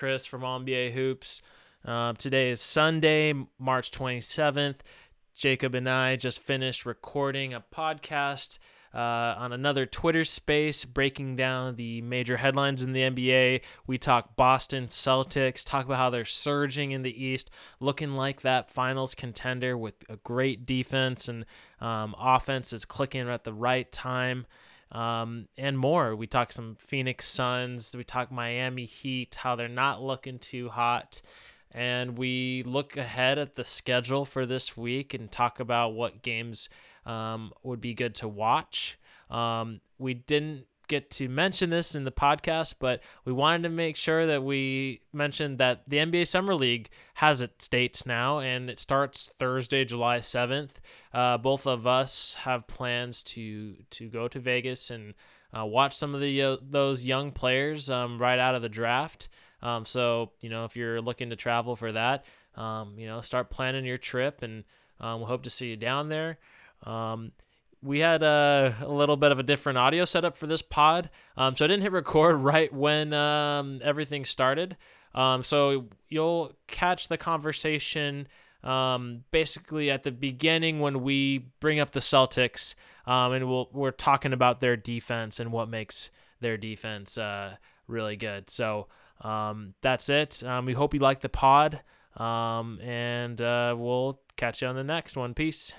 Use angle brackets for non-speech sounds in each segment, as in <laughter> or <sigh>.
Kris from NBA Hoops. Uh, today is Sunday, March 27th. Jacob and I just finished recording a podcast uh, on another Twitter space, breaking down the major headlines in the NBA. We talk Boston Celtics, talk about how they're surging in the East, looking like that finals contender with a great defense and um, offense is clicking at the right time. Um, and more. We talk some Phoenix Suns. We talk Miami Heat, how they're not looking too hot and we look ahead at the schedule for this week and talk about what games um, would be good to watch. Um, we didn't get to mention this in the podcast, but we wanted to make sure that we mentioned that the NBA Summer League has its dates now, and it starts Thursday, July seventh. Uh, both of us have plans to to go to Vegas and uh, watch some of the uh, those young players um, right out of the draft. Um, so you know, if you're looking to travel for that, um, you know, start planning your trip, and um, we hope to see you down there. Um, we had a, a, little bit of a different audio setup for this pod, um, so I didn't hit record <laughs> right when um, everything started. so you'll catch the conversation basically at the beginning when we bring up the Celtics, and we'll, we're talking about their defense and what makes their defense uh, really good. So um, that's it. Um, we hope you like the pod, um, and uh, we'll catch you on the next one. Peace.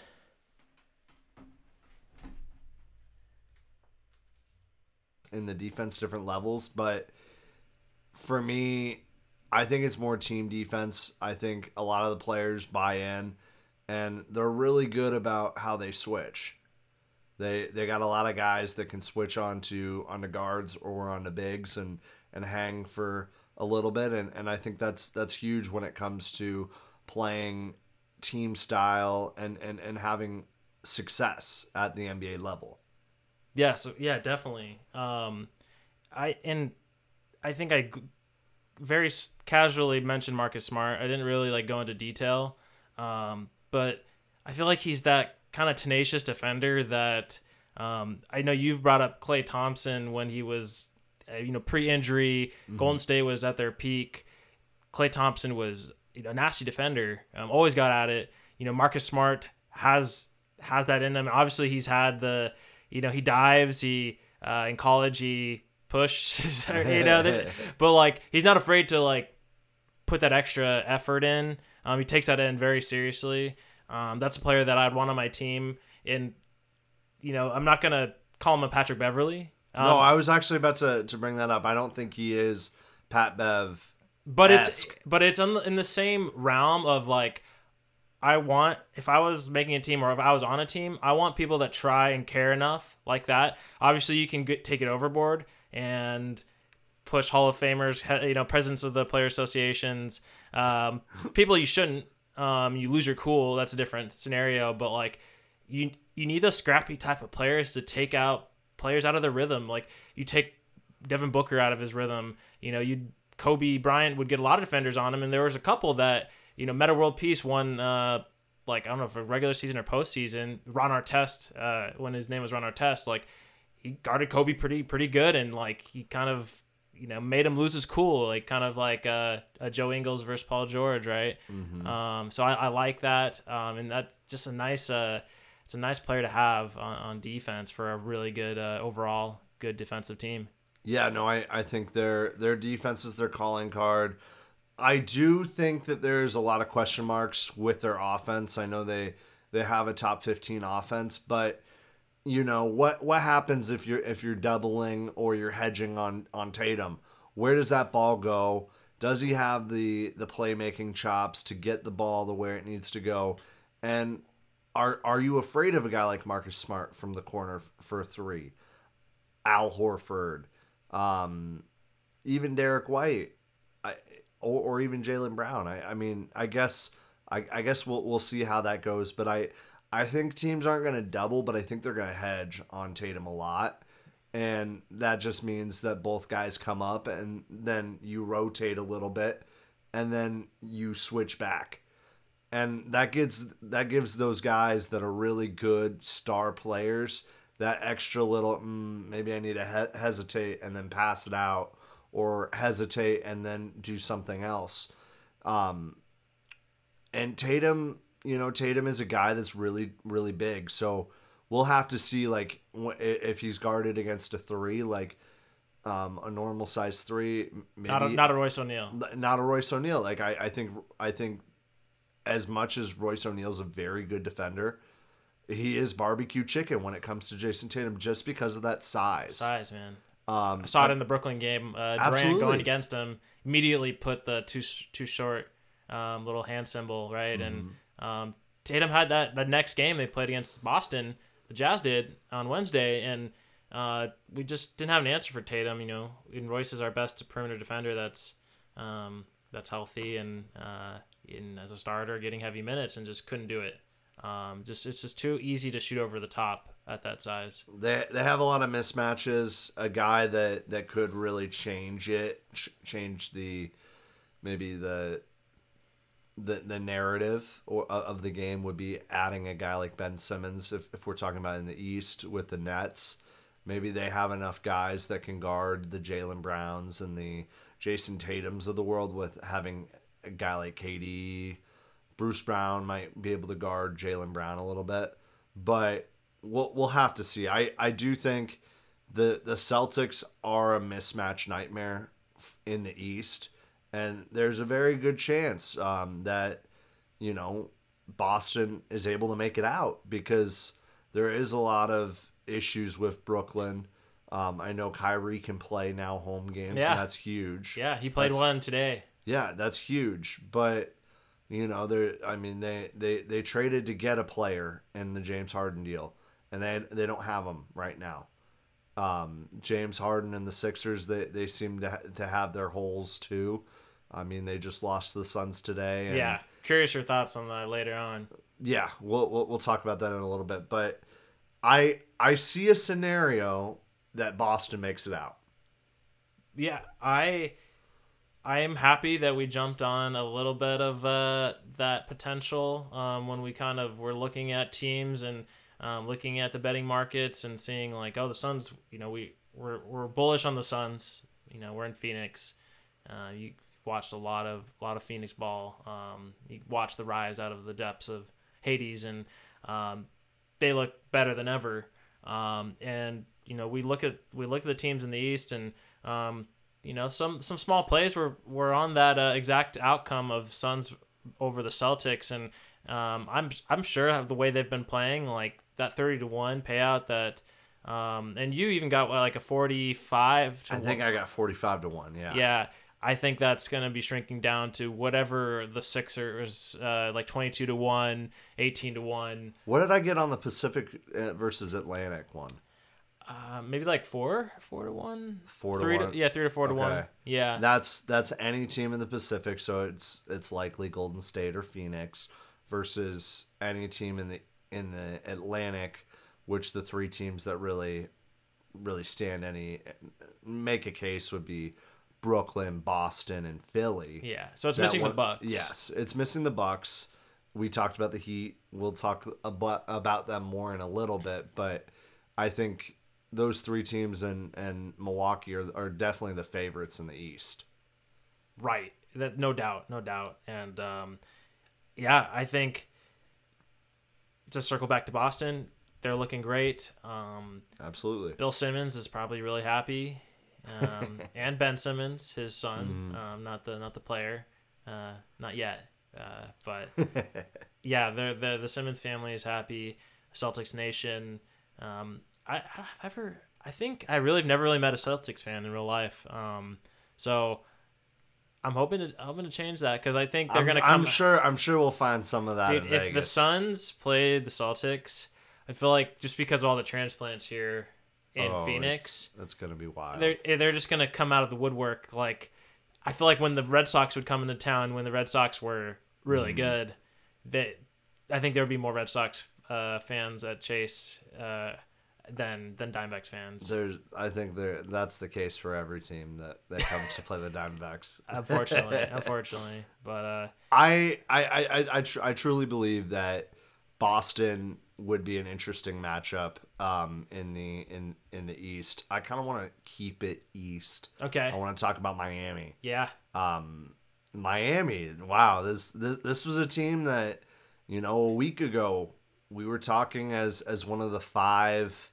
In the defense, different levels, but for me, I think it's more team defense. I think a lot of the players buy in, and they're really good about how they switch. They they got a lot of guys that can switch onto onto guards or onto bigs, and and hang for a little bit and, and I think that's that's huge when it comes to playing team style and, and, and having success at the NBA level. Yeah, so yeah, definitely. Um, I and I think I very casually mentioned Marcus Smart. I didn't really like go into detail, um, but I feel like he's that kind of tenacious defender that um, I know you've brought up Klay Thompson when he was uh, you know, pre-injury, mm-hmm. Golden State was at their peak. Klay Thompson was you know, a nasty defender. Um, always got at it. You know, Marcus Smart has has that in him. Obviously, he's had the you know he dives. He uh, in college he pushes. <laughs> you know, <laughs> but like he's not afraid to like put that extra effort in. Um, he takes that in very seriously. Um, that's a player that I'd want on my team. And you know, I'm not gonna call him a Patrick Beverley um, no, I was actually about to, to bring that up. I don't think he is Pat Bev. But it's but it's in the same realm of like I want if I was making a team or if I was on a team, I want people that try and care enough like that. Obviously, you can get, take it overboard and push Hall of Famers, you know, presidents of the player associations, um, <laughs> people you shouldn't. Um, you lose your cool. That's a different scenario. But like, you you need those scrappy type of players to take out players out of their rhythm. Like you take Devin Booker out of his rhythm, you know, you Kobe Bryant would get a lot of defenders on him, and there was a couple that you know Metta World Peace won. Uh, like I don't know if a regular season or postseason, Ron Artest, uh, when his name was Ron Artest, like he guarded Kobe pretty pretty good, and like he kind of you know made him lose his cool, like kind of like uh, a Joe Ingles versus Paul George, right? Mm-hmm. Um, so I, I, like that, um, and that's just a nice uh, it's a nice player to have on, on defense for a really good uh, overall good defensive team. Yeah, no, I, I think their their defense is their calling card. I do think that there's a lot of question marks with their offense. I know they they have a top 15 offense, but you know what what happens if you're if you're doubling or you're hedging on on Tatum? Where does that ball go? Does he have the the playmaking chops to get the ball the where it needs to go? And are are you afraid of a guy like Marcus Smart from the corner for three? Al Horford, um, even Derrick White, or, or even Jaylen Brown. I, I mean, I guess I, I guess we'll we'll see how that goes. But I I think teams aren't going to double, but I think they're going to hedge on Tatum a lot. And that just means that both guys come up and then you rotate a little bit and then you switch back and that gives that gives those guys that are really good star players that extra little mm, maybe I need to he- hesitate and then pass it out, or hesitate and then do something else. Um, and Tatum, you know, Tatum is a guy that's really, really big. So we'll have to see, like, if he's guarded against a three, like um, a normal size three, maybe Not a, not a Royce O'Neale. not a Royce O'Neale. Like I, I think I think as much as Royce O'Neale's a very good defender, he is barbecue chicken when it comes to Jayson Tatum just because of that size. Size, man. Um, I saw it in the Brooklyn game. Uh, Durant Absolutely. going against him immediately put the too too short um, little hand symbol right, Mm-hmm. and um, Tatum had that the next game they played against Boston. The Jazz did on Wednesday, and uh, we just didn't have an answer for Tatum. You know, and Royce is our best perimeter defender. That's um, that's healthy and uh, in as a starter, getting heavy minutes, and just couldn't do it. Um, just it's just too easy to shoot over the top at that size. they they have a lot of mismatches. A guy that that could really change it, ch- change the maybe the the the narrative or of the game would be adding a guy like Ben Simmons. If if we're talking about in the East with the Nets, maybe they have enough guys that can guard the Jaylen Browns and the Jayson Tatum's of the world. With having a guy like KD, Bruce Brown might be able to guard Jaylen Brown a little bit, but we'll we'll have to see. I I do think the the Celtics are a mismatch nightmare in the East, and there's a very good chance um, that you know Boston is able to make it out because there is a lot of issues with Brooklyn. Um, I know Kyrie can play now home games, Yeah. and that's huge. Yeah, he played That's- one today. Yeah, that's huge. But you know, they I mean they, they they traded to get a player in the James Harden deal, and they they don't have him right now. Um, James Harden and the Sixers they, they seem to ha- to have their holes too. I mean, they just lost to the Suns today. And Yeah, curious your thoughts on that later on. yeah, we'll, we'll we'll talk about that in a little bit. But I I see a scenario that Boston makes it out. Yeah, I I am happy that we jumped on a little bit of uh, that potential um, when we kind of were looking at teams and um, looking at the betting markets and seeing like, oh, the Suns. You know, we we're, we're bullish on the Suns. You know, we're in Phoenix. Uh, you watched a lot of a lot of Phoenix ball. Um, you watched the rise out of the depths of Hades, and um, they look better than ever. Um, and you know, we look at we look at the teams in the East, and um, you know, some some small plays were were on that uh, exact outcome of Suns over the Celtics, and um, I'm I'm sure the way they've been playing, like that thirty to one payout that. Um, and you even got what, like a forty-five. To I think I got forty five to one. Yeah. yeah, I think that's going to be shrinking down to whatever the Sixers, uh, like 22 to 1, 18 to 1, What did I get on the Pacific uh, versus Atlantic one? uh, maybe like 4, 4 to 1. Four to three one. To, yeah, 3 to 4 to 1. Yeah. That's that's any team in the Pacific, so it's it's likely Golden State or Phoenix versus any team in the in the Atlantic, which the three teams that really really stand any make a case would be Brooklyn, Boston, and Philly. yeah. So it's That missing one- the Bucks. Yes, it's missing the Bucks. We talked about the Heat. We'll talk about about them more in a little bit, but I think those three teams and and Milwaukee are, are definitely the favorites in the East. Right. That no doubt, no doubt. And um, yeah, I think to circle back to Boston, they're looking great. Um, Absolutely. Bill Simmons is probably really happy, um, <laughs> and Ben Simmons, his son, um, not the not the player, uh, not yet, uh, but <laughs> yeah, the the the Simmons family is happy. Celtics Nation. Um, I I've ever I think I really have never really met a Celtics fan in real life. Um, so I'm hoping to I'm hoping to change that because I think they're I'm, gonna come. I'm sure. I'm sure we'll find some of that. Dude, if the Suns play the Celtics, I feel like just because of all the transplants here in Oh, Phoenix, it's, it's gonna be wild. they're eh, they're just gonna come out of the woodwork. Like I feel like when the Red Sox would come into town, when the Red Sox were really good, that I think there would be more Red Sox uh, fans at Chase uh, than than Diamondbacks fans. There's, I think there. That's the case for every team that that comes to play the Diamondbacks. <laughs> unfortunately, unfortunately, but uh, I I I I, tr- I truly believe that Boston would be an interesting matchup um, in the in in the East. I kind of want to keep it East. Okay. I want to talk about Miami. Yeah. Um, Miami. Wow, this this this was a team that you know a week ago we were talking as as one of the five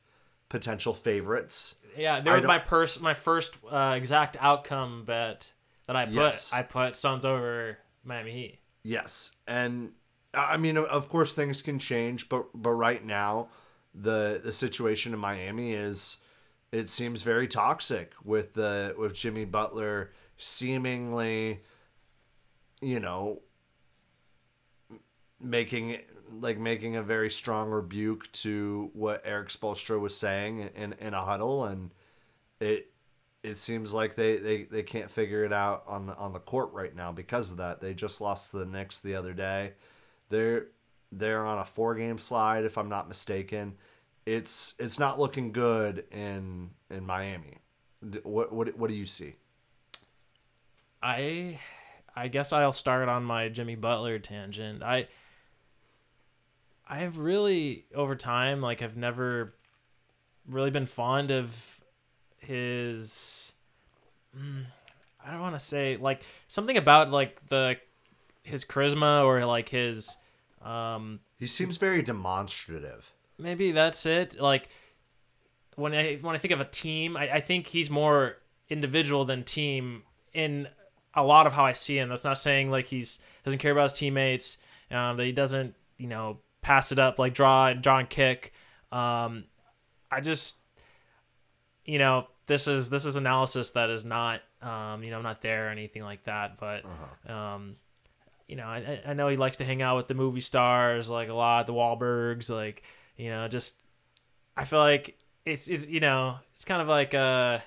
potential favorites. Yeah, they were my pers- my first uh, exact outcome bet that I put. Yes. I put Suns over Miami Heat. Yes, and I mean, of- of course, things can change, but but right now, the the situation in Miami is it seems very toxic with the with Jimmy Butler seemingly, you know, making like making a very strong rebuke to what Erik Spoelstra was saying in in a huddle, and it it seems like they, they, they can't figure it out on the on the court right now because of that. They just lost to the Knicks the other day. They're they're on a four game slide if I'm not mistaken. It's it's not looking good in in Miami. What what what do you see? I I guess I'll start on my Jimmy Butler tangent. I I've really over time like I've never really been fond of his mm, I don't want to say like something about like the his charisma or like his um He seems very demonstrative. maybe that's it. Like when I when I think of a team, I, I think he's more individual than team in a lot of how I see him. That's not saying like he's doesn't care about his teammates, um, that he doesn't you know pass it up like draw draw and kick. Um, I just you know this is this is analysis that is not um, you know I'm not there or anything like that, but um, you know, I, I know he likes to hang out with the movie stars like a lot, the Wahlbergs, like you know, just I feel like it's, it's you know, it's kind of like uh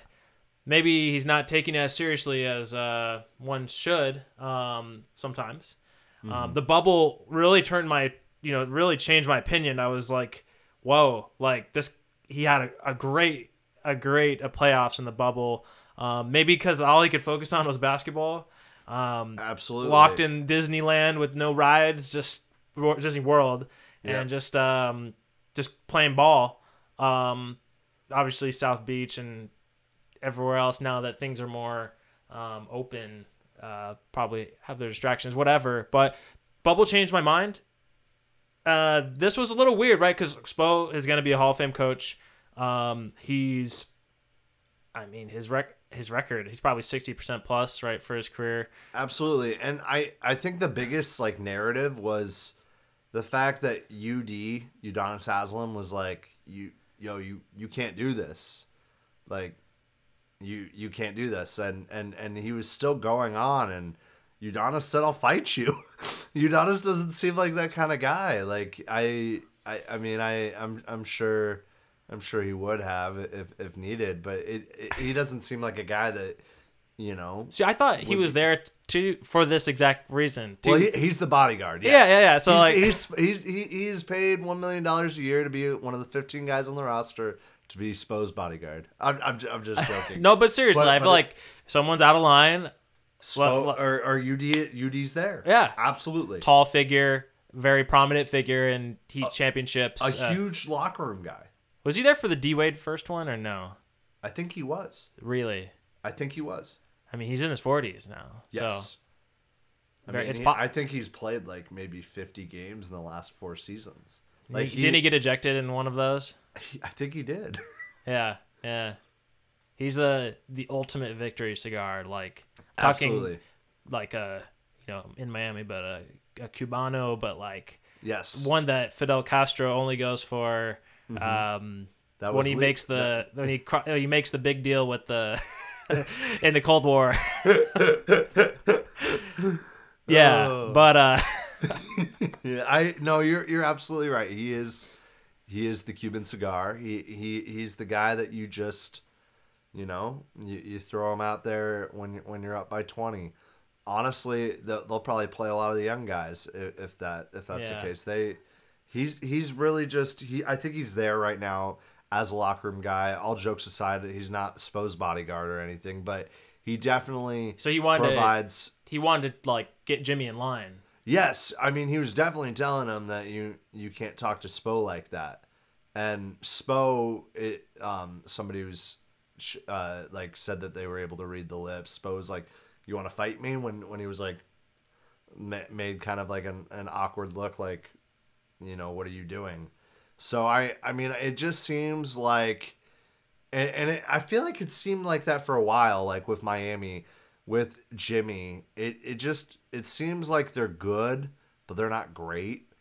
maybe he's not taking it as seriously as uh one should um sometimes. Um, the bubble really turned my you know it really changed my opinion. I was like, whoa, like this he had a, a great a great uh, playoffs in the bubble. Um, maybe because all he could focus on was basketball. Um, Absolutely locked in Disneyland with no rides, just Disney World, Yeah. and just um, just playing ball. Um, obviously South Beach and everywhere else now that things are more um, open, uh, probably have their distractions, whatever. But bubble changed my mind. Uh, this was a little weird, right? Because Spo is going to be a Hall of Fame coach. Um, he's, I mean, his rec his record, he's probably sixty percent plus, right, for his career. Absolutely. And I, I think the biggest like narrative was the fact that UD, Udonis Haslam was like, you yo, you you can't do this. Like you you can't do this. And and and he was still going on and Udonis said I'll fight you. <laughs> Udonis doesn't seem like that kind of guy. Like I I, I mean I I'm I'm sure I'm sure he would have if, if needed, but it, it he doesn't seem like a guy that you know See, I thought he was there to for this exact reason. To, Well, he, he's the bodyguard. Yes. Yeah, yeah, yeah. So, he's, like- he's he's he's paid one million dollars a year to be one of the fifteen guys on the roster to be Spo's bodyguard. I'm I'm, I'm just <laughs> joking. no, but seriously, But- I feel but- like someone's out of line. Spo what- or or UD UD's there. Yeah. absolutely. Tall figure, very prominent figure in Heat championships. A Uh, huge locker room guy. was he there for the D Wade first one or no? I think he was. Really? I think he was. I mean, he's in his forties now. Yes. So I mean, it's he- I think he's played like maybe 50 games in the last four seasons. Like he, didn't he get ejected in one of those? <laughs> I think he did. <laughs> Yeah, yeah. He's the the ultimate victory cigar. Like talking Absolutely. like a you know in Miami, but a, a Cubano, but like Yes. one that Fidel Castro only goes for um, Mm-hmm. That when he makes the when he he makes the big deal with the <laughs> in the Cold War. <laughs> yeah, Oh. but uh, <laughs> Yeah, I no, you're you're absolutely right. He is he is the Cuban cigar. He he he's the guy that you just you know you, you throw them out there when when you're up by twenty. Honestly, they'll, they'll probably play a lot of the young guys if, if that if that's Yeah. the case. They he's he's really just he. I think he's there right now as a locker room guy. All jokes aside, he's not Spo's bodyguard or anything, but he definitely so he wanted to, provides. he wanted to like get Jimmy in line. Yes, I mean he was definitely telling him that you you can't talk to Spo like that, and Spo it um somebody sh- uh like said that they were able to read the lips. Spo was like, "You want to fight me?" When when he was like ma- made kind of like an, an awkward look, like you know what are you doing? So I I mean it just seems like, and, and it, I feel like it seemed like that for a while, like with Miami with Jimmy, it, it just it seems like they're good, but they're not great.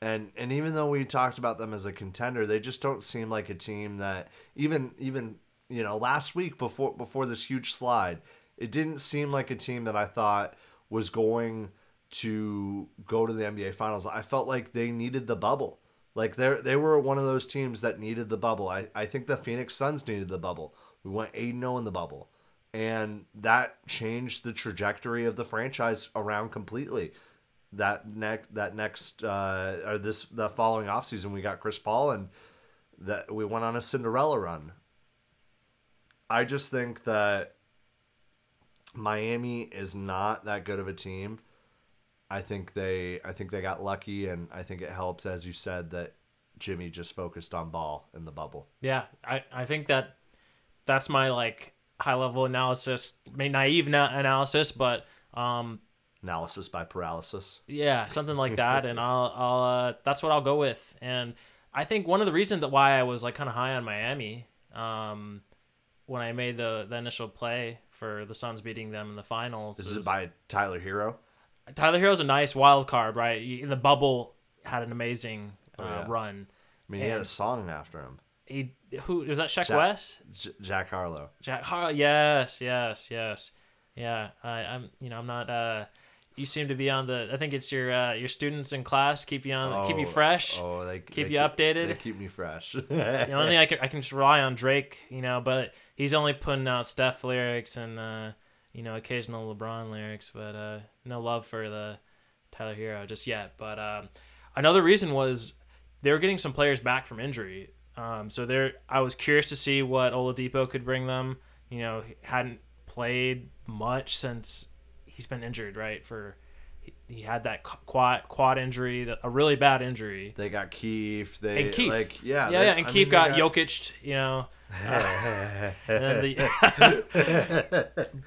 And and even though we talked about them as a contender, they just don't seem like a team that even even you know last week before before this huge slide, it didn't seem like a team that I thought was going to go to the NBA finals. I felt like they needed the bubble. Like they they were one of those teams that needed the bubble. I, I think the Phoenix Suns needed the bubble. We went 8 0 in the bubble and that changed the trajectory of the franchise around completely. That next that next uh, or this the following offseason we got Chris Paul and that we went on a Cinderella run. I just think that Miami is not that good of a team. I think they I think they got lucky and I think it helped as you said that Jimmy just focused on ball in the bubble. Yeah, I, I think that that's my like high level analysis, maybe naive na- analysis, but um, analysis by paralysis. Yeah, something like that, and <laughs> I'll I'll uh, that's what I'll go with. And I think one of the reasons that why I was like kind of high on Miami, um, when I made the the initial play for the Suns beating them in the finals. This is by Tyler Herro. Tyler Herro's a nice wild card, right? In the bubble, had an amazing uh, oh, yeah. run. I mean, he had a song after him he who is that Jack, West? J- Jack Harlow. Jack Harlow. Yes, yes, yes. Yeah, I, I'm. You know, I'm not. uh you seem to be on the. I think it's your uh, your students in class keep you on oh, keep you fresh. Oh, they keep they you keep, updated. They keep me fresh. the only thing I can I can just rely on Drake, you know, but he's only putting out Steph lyrics and uh, you know occasional LeBron lyrics, but uh, no love for the Tyler Herro just yet. But um, another reason was they were getting some players back from injury. Um, so there, I was curious to see what Oladipo could bring them. You know, hadn't played much since he's been injured, right? For he, had that quad quad injury, a really bad injury. They got Keith. They and Keith. like yeah, yeah, they, yeah. And I Keith mean, got, got Jokic, you know. Uh, <laughs> and, then the,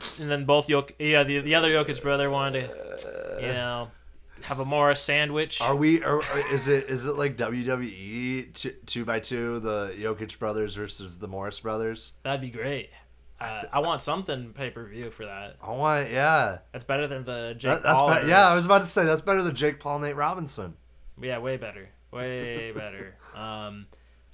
<laughs> and then both Jok, yeah, the, the other Jokic brother wanted to, you know, have a Morris sandwich. Are we? Are, is it? Is it like WWE two, two by two, the Jokic brothers versus the Morris brothers? That'd be great. Uh, I want something pay per view for that. I want, yeah. That's better than the Jake that, that's Paul. Be- yeah, I was about to say that's better than Jake Paul, Nate Robinson. Yeah, way better, way better. Um,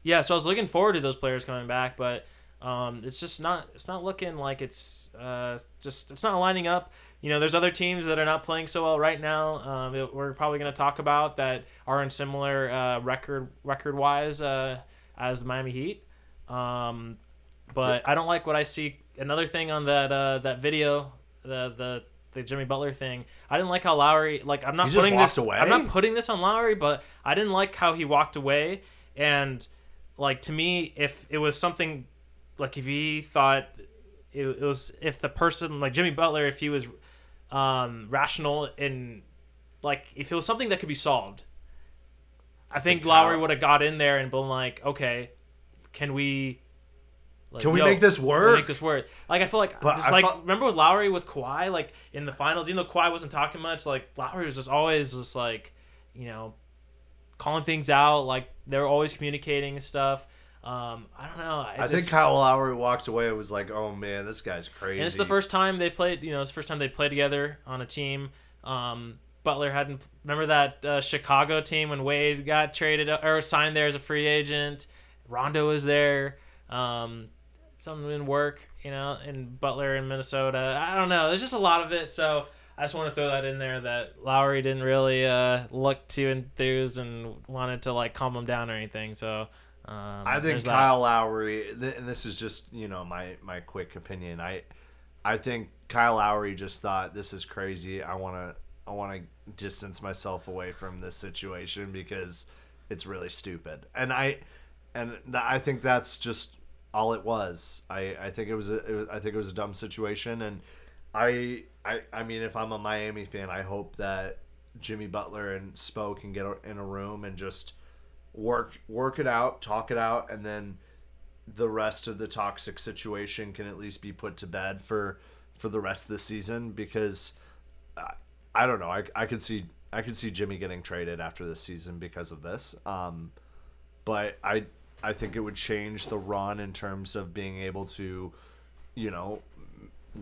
yeah, so I was looking forward to those players coming back, but um, it's just not. It's not looking like it's uh, just. It's not lining up you know, there's other teams that are not playing so well right now. Um, we're probably going to talk about that are in similar uh, record record wise uh, as the Miami Heat. Um, but I don't like what I see. Another thing on that uh, that video, the the the Jimmy Butler thing. I didn't like how Lowry. Like I'm not putting this. Away? I'm not putting this on Lowry, but I didn't like how he walked away. And like to me, if it was something like if he thought it, it was if the person like Jimmy Butler, if he was um, rational and like if it was something that could be solved. I think Lowry would have got in there and been like, okay, can we? Like, can we make this work? Make this work. Like I feel like, but just, like remember with Lowry with Kawhi, like in the finals, even though Kawhi wasn't talking much, like Lowry was just always just like, you know, calling things out. Like they were always communicating and stuff. Um, I don't know. I, I just, think Kyle Lowry walked away. It was like, oh man, this guy's crazy. And it's the first time they played. You know, it's the first time they played together on a team. Um, Butler hadn't. Remember that uh, Chicago team when Wade got traded or signed there as a free agent. Rondo was there. Um, something didn't work, you know, in Butler in Minnesota. I don't know. There's just a lot of it. So I just want to throw that in there that Lowry didn't really uh, look too enthused and wanted to like calm him down or anything. So um, I think Kyle that. Lowry, th- and this is just you know my my quick opinion. I I think Kyle Lowry just thought this is crazy. I want to I want to distance myself away from this situation because it's really stupid. And I and th- I think that's just all it was. I I think it was, a, it was I think it was a dumb situation. And I I I mean if I'm a Miami fan, I hope that Jimmy Butler and Spo can get in a room and just work work it out, talk it out, and then the rest of the toxic situation can at least be put to bed for for the rest of the season. Because I, I don't know. I, I could see I could see Jimmy getting traded after this season because of this. Um but I I think it would change the run in terms of being able to you know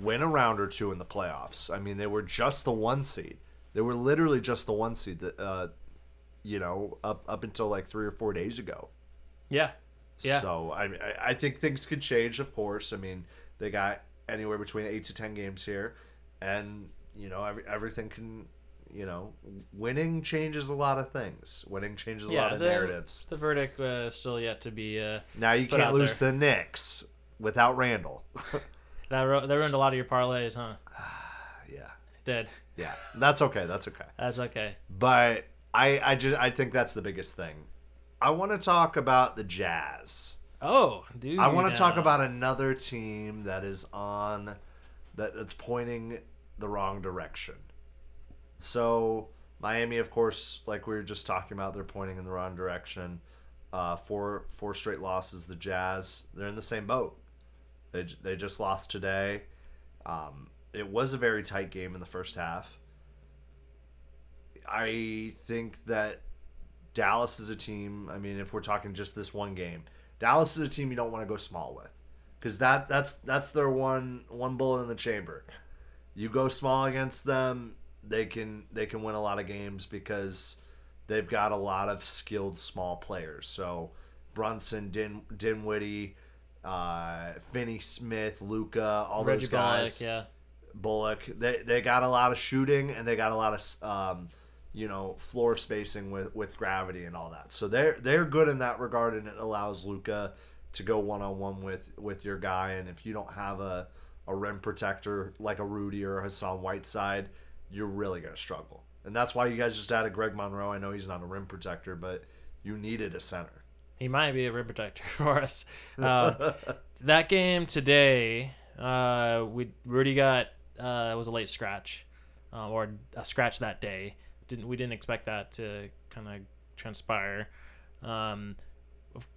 win a round or two in the playoffs I mean they were just the one seed they were literally just the one seed that uh you know up up until like 3 or 4 days ago Yeah. Yeah. so I, I I think things could change. Of course, I mean they got anywhere between eight to ten games here, and you know every, everything can. You know, winning changes a lot of things. Winning changes a lot of the, narratives. The verdict uh, is still yet to be. Uh, Now you can't lose the Knicks without Randle. <laughs> that, ru- that ruined a lot of your parlays, huh? <sighs> yeah, It did. yeah, that's okay. That's okay. <laughs> That's okay. But I I just I think that's the biggest thing. I want to talk about the Jazz. Oh, dude. I want to talk about another team that is on that that's pointing the wrong direction. So Miami, of course, like we were just talking about, they're pointing in the wrong direction. Uh, four four straight losses. The Jazz, they're in the same boat. They they just lost today. Um, it was a very tight game in the first half. I think that Dallas is a team. I mean, if we're talking just this one game, Dallas is a team you don't want to go small with, because that that's that's their one one bullet in the chamber. You go small against them, they can they can win a lot of games because they've got a lot of skilled small players. So Brunson, Din Dinwiddie, uh, Finney Smith, Luka, all Reggie those guys. Bullock, yeah. Bullock. They they got a lot of shooting and they got a lot of um, you know floor spacing with with gravity and all that. So they're they're good in that regard, and it allows Luka to go one on one with with your guy. And if you don't have a a rim protector like a Rudy or a Hassan Whiteside, you're really gonna struggle. And that's why you guys just added Greg Monroe. I know he's not a rim protector, but you needed a center. He might be a rim protector <laughs> for us. Uh, <laughs> that game today, uh, we Rudy got uh, was a late scratch, uh, or a scratch that day. Didn't we didn't expect that to kind of transpire. Um,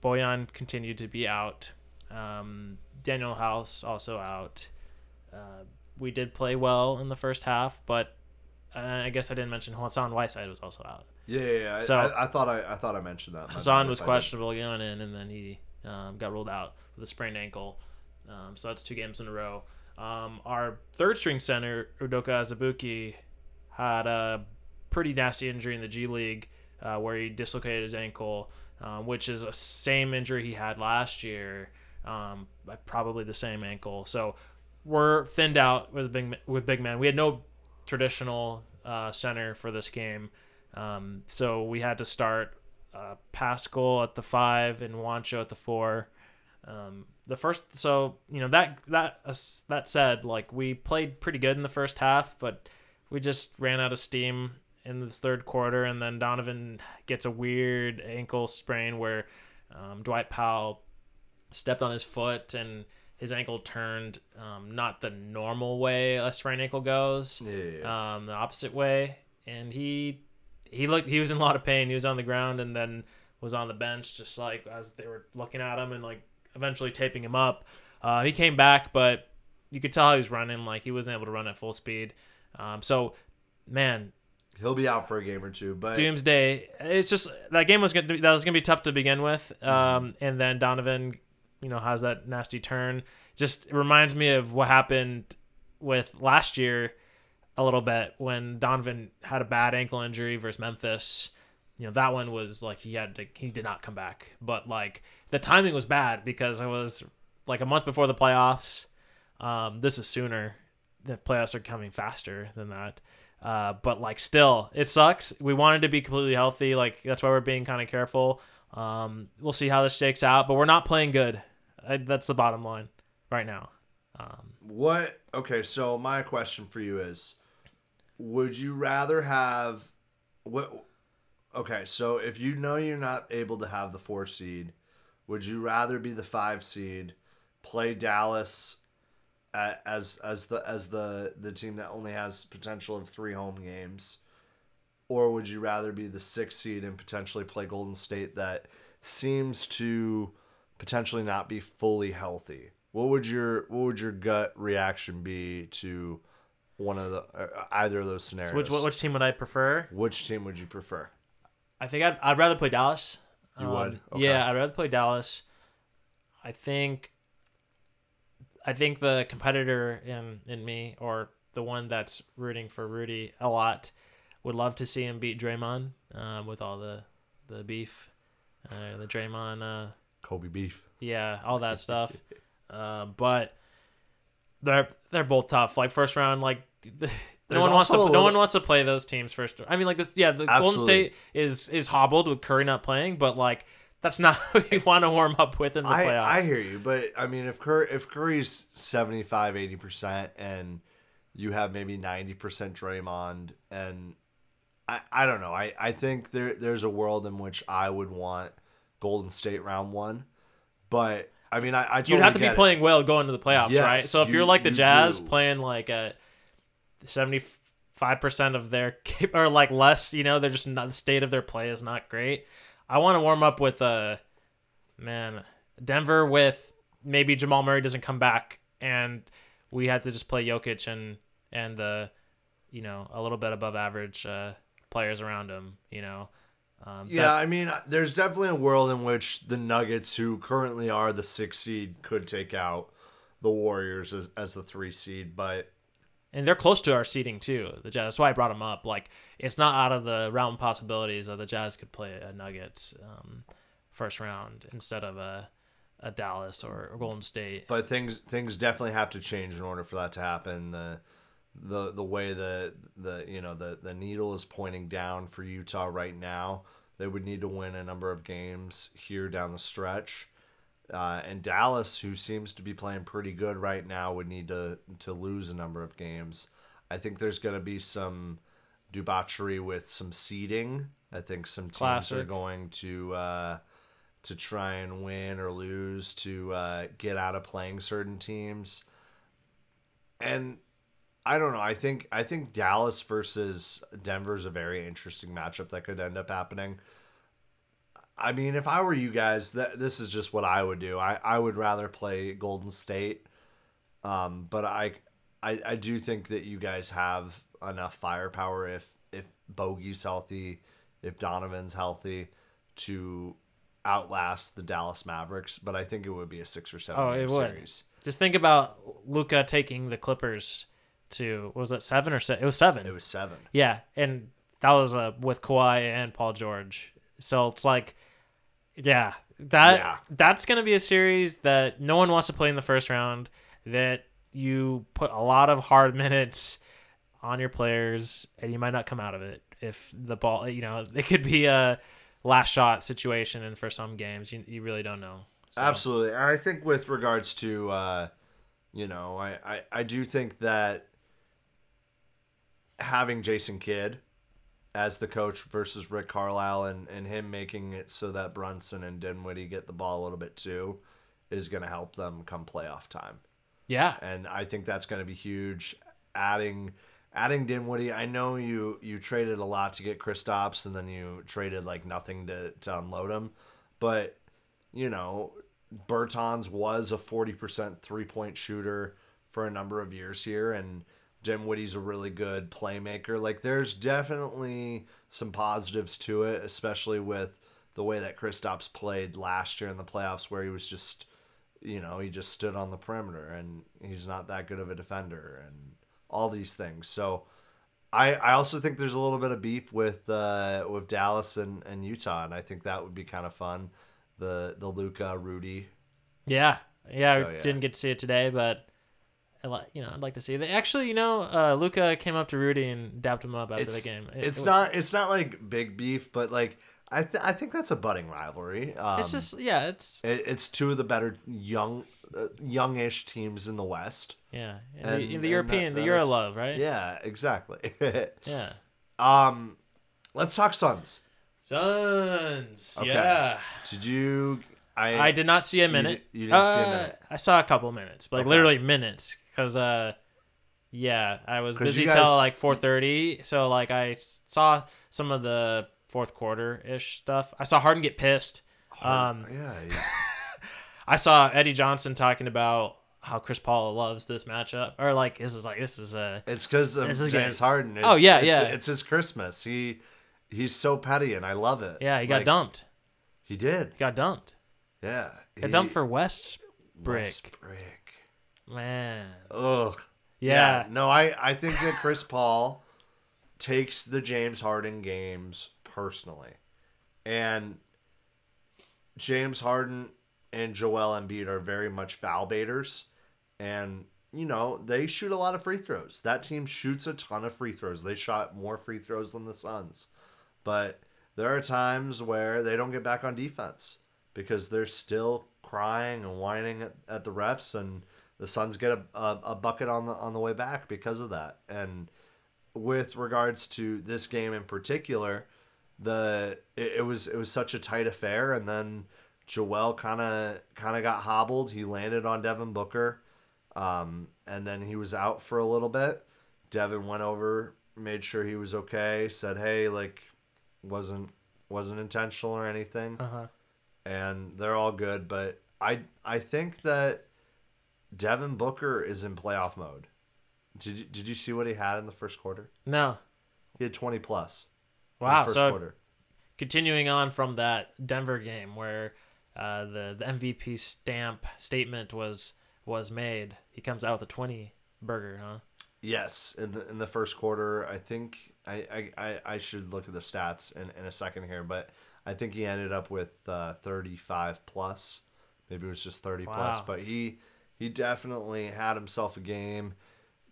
Bojan continued to be out. Um, Danuel House also out. Uh, we did play well in the first half, but I guess I didn't mention Hassan Whiteside was also out. Yeah, yeah. yeah. So- I, I thought I, I thought I mentioned that. Hassan was if I didn't. questionable going in, and then he um, got ruled out with a sprained ankle. Um, so that's two games in a row. Um, our third string center, Udoka Azubuike, had a pretty nasty injury in the G League uh, where he dislocated his ankle, um, which is the same injury he had last year, um, probably the same ankle. So we're thinned out with big with big men. We had no traditional uh, center for this game, um, so we had to start uh, Paschall at the five and Juancho at the four. Um, the first, so you know that that uh, that said, like we played pretty good in the first half, but we just ran out of steam in the third quarter, and then Donovan gets a weird ankle sprain where um, Dwight Powell stepped on his foot and his ankle turned um, not the normal way a sprained ankle goes, Yeah, um, the opposite way, and he he looked he was in a lot of pain. He was on the ground and then was on the bench, just like as they were looking at him and like eventually taping him up. Uh, he came back, but you could tell he was running like he wasn't able to run at full speed. Um, so, man, He'll be out for a game or two, but Doomsday. It's just that game was gonna that was gonna be tough to begin with, um, and then Donovan, you know, has that nasty turn. Just reminds me of what happened with last year a little bit when Donovan had a bad ankle injury versus Memphis. You know that one was like he had to he did not come back, but like the timing was bad because it was like a month before the playoffs. Um, this is sooner. The playoffs are coming faster than that. Uh, but like still, it sucks. We wanted to be completely healthy. Like that's why we're being kind of careful. Um, we'll see how this shakes out, but we're not playing good. That's the bottom line right now. Um, What? Okay, so my question for you is: Would you rather have what? Okay, so if you know you're not able to have the four seed, would you rather be the five seed, play Dallas as as the as the the team that only has potential of three home games, or would you rather be the sixth seed and potentially play Golden State that seems to potentially not be fully healthy? What would your what would your gut reaction be to one of the uh, either of those scenarios? Which which team would I prefer? which team would you prefer? I think I'd, I'd rather play Dallas. You would? Okay. Yeah, I'd rather play Dallas. I think. I think the competitor in in me, or the one that's rooting for Rudy a lot, would love to see him beat Draymond um, with all the the beef, uh, the Draymond, uh, Kobe beef. yeah, all that <laughs> stuff. uh, but they're they're both tough. Like first round, like <laughs> no one wants to a no one wants to play those teams first. I mean, like this, yeah, the Golden State is is hobbled with Curry not playing, but like that's not <laughs> who you want to warm up with in the playoffs. I, I hear you, but I mean, if Curry, if Curry's 75, 80% and you have maybe 90% Draymond, and I, I don't know. I, I think there there's a world in which I would want Golden State round one, but I mean, I, I totally You'd have to be it. playing well going to the playoffs, Yes, right? So if you- are like the Jazz do. playing like a seventy five percent of their cap- <laughs> or like less, you know, they're just not the state of their play is not great. I want to warm up with uh man Denver with maybe Jamal Murray doesn't come back and we had to just play Jokic and and the you know a little bit above average uh, players around him, you know. Um, Yeah, I mean, there's definitely a world in which the Nuggets, who currently are the six seed, could take out the Warriors as, as the three seed, but and they're close to our seeding too. The Jazz. That's why I brought them up. Like it's not out of the realm of possibilities that the Jazz could play a Nuggets um, first round instead of a a Dallas or, or Golden State. but things things definitely have to change in order for that to happen. The the the way the the you know the the needle is pointing down for Utah right now. They would need to win a number of games here down the stretch. Uh, and Dallas, who seems to be playing pretty good right now, would need to to lose a number of games. I think there's going to be some debauchery with some seeding. I think some teams are going to uh, to try and win or lose to uh, get out of playing certain teams. And I don't know. I think I think Dallas versus Denver is a very interesting matchup that could end up happening. I mean, if I were you guys, that this is just what I would do. I, I would rather play Golden State, um, but I, I I do think that you guys have enough firepower if if Bogey's healthy, if Donovan's healthy, to outlast the Dallas Mavericks. But I think it would be a six or seven Oh, game it would. series. Just think about Luka taking the Clippers to was it seven or six? It was seven. It was seven. Yeah, and that was uh, with Kawhi and Paul George. So it's like, yeah, that Yeah. that's gonna be a series that no one wants to play in the first round. That you put a lot of hard <laughs> minutes on your players, and you might not come out of it if the ball. You know, it could be a last shot situation, and for some games, you you really don't know. So, Absolutely. And I think with regards to, uh, you know, I, I, I do think that having Jason Kidd as the coach versus Rick Carlisle and, and him making it so that Brunson and Dinwiddie get the ball a little bit too is going to help them come playoff time. Yeah, And I think that's going to be huge. Adding adding Dinwiddie, I know you you traded a lot to get Kristaps and then you traded like nothing to, to unload him. But, you know, Bertans was a 40% three point shooter for a number of years here, and Dinwiddie's a really good playmaker. Like, there's definitely some positives to it, especially with the way that Kristaps played last year in the playoffs, where he was just, you know, he just stood on the perimeter and he's not that good of a defender and all these things. So, I, I also think there's a little bit of beef with uh, with Dallas and, and Utah, and I think that would be kind of fun. The the Luka Rudy. Yeah, yeah. So, I yeah. didn't get to see it today, but I like you know I'd like to see. They actually, you know, uh, Luka came up to Rudy and dapped him up after It's the game. It- it's it- not it's not like big beef, but like I th- I think that's a budding rivalry. Um, It's just yeah, it's it, it's two of the better young uh, youngish teams in the West. yeah. In And- the, and the that- European, the Euro love, right? Yeah, exactly. <laughs> Yeah. um, let's talk Suns. Suns. Okay. Yeah. Did you? I I did not see a minute. di- you didn't see a Uh, minute. I saw a couple minutes, but like Okay. literally minutes, because uh, Yeah, I was 'Cause busy you till guys- like 4:30, so like I s- saw some of the fourth quarter ish stuff. I saw Harden get pissed. Um, <laughs> yeah, I saw Eddie Johnson talking about how Chris Paul loves this matchup, or like this is like this is a it's because of This is James Harden. It's, Oh, yeah, it's, yeah. It's his Christmas. He he's so petty, and I love it. yeah. He got Like, dumped. He did. He got dumped. Yeah, Got dumped for Westbrook. Westbrook. Man. Ugh. Yeah. No, I I think that Chris <laughs> Paul takes the James Harden games personally, and James Harden and Joel Embiid are very much foul baiters, and you know they shoot a lot of free throws. That team shoots a ton of free throws. They shot more free throws than the Suns, but there are times where they don't get back on defense because they're still crying and whining at, at the refs and the Suns get a, a, a bucket on the on the way back because of that. And with regards to this game in particular, the it, it was it was such a tight affair, and then Joel kind of kind of got hobbled. He landed on Devin Booker, um, and then he was out for a little bit. Devin went over, made sure he was okay, said, "Hey, like, wasn't wasn't intentional or anything." Uh huh. and they're all good. But I I think that Devin Booker is in playoff mode. Did you, did you see what he had in the first quarter? No. He had twenty plus. in Wow. the first So quarter. continuing on from that Denver game where uh, the the MVP stamp statement was was made, he comes out with a twenty burger, huh? Yes, in the in the first quarter, I think I I, I, I should look at the stats in, in a second here, but I think he ended up with uh, thirty five plus. Maybe it was just thirty plus, but he he definitely had himself a game.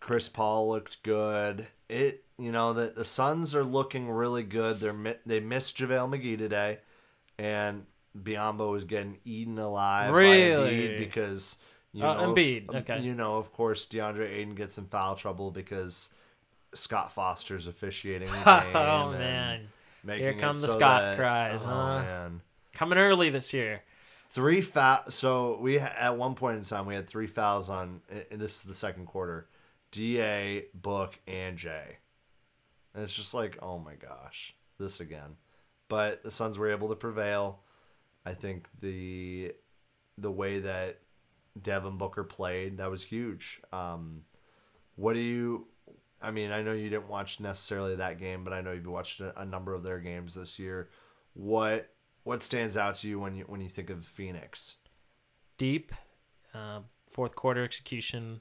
Chris Paul looked good. It you know the the Suns are looking really good. They're they missed JaVale McGee today, and Biyombo is getting eaten alive by Really? Because you Uh, know of- Embiid, okay. you know of course DeAndre Ayton gets in foul trouble because Scott Foster's officiating <laughs> oh man, Here it come the so Scott that- cries, oh, huh? Man. coming early this year. Three foul. So we at one point in time we had three fouls on, and this is the second quarter. Da, Book, and Jay. And it's just like, oh my gosh, this again. But the Suns were able to prevail. I think the the way that Devin Booker played that was huge. Um, what do you? I mean, I know you didn't watch necessarily that game, but I know you've watched a, a number of their games this year. What what stands out to you when you when you think of Phoenix? Deep, uh, fourth quarter execution.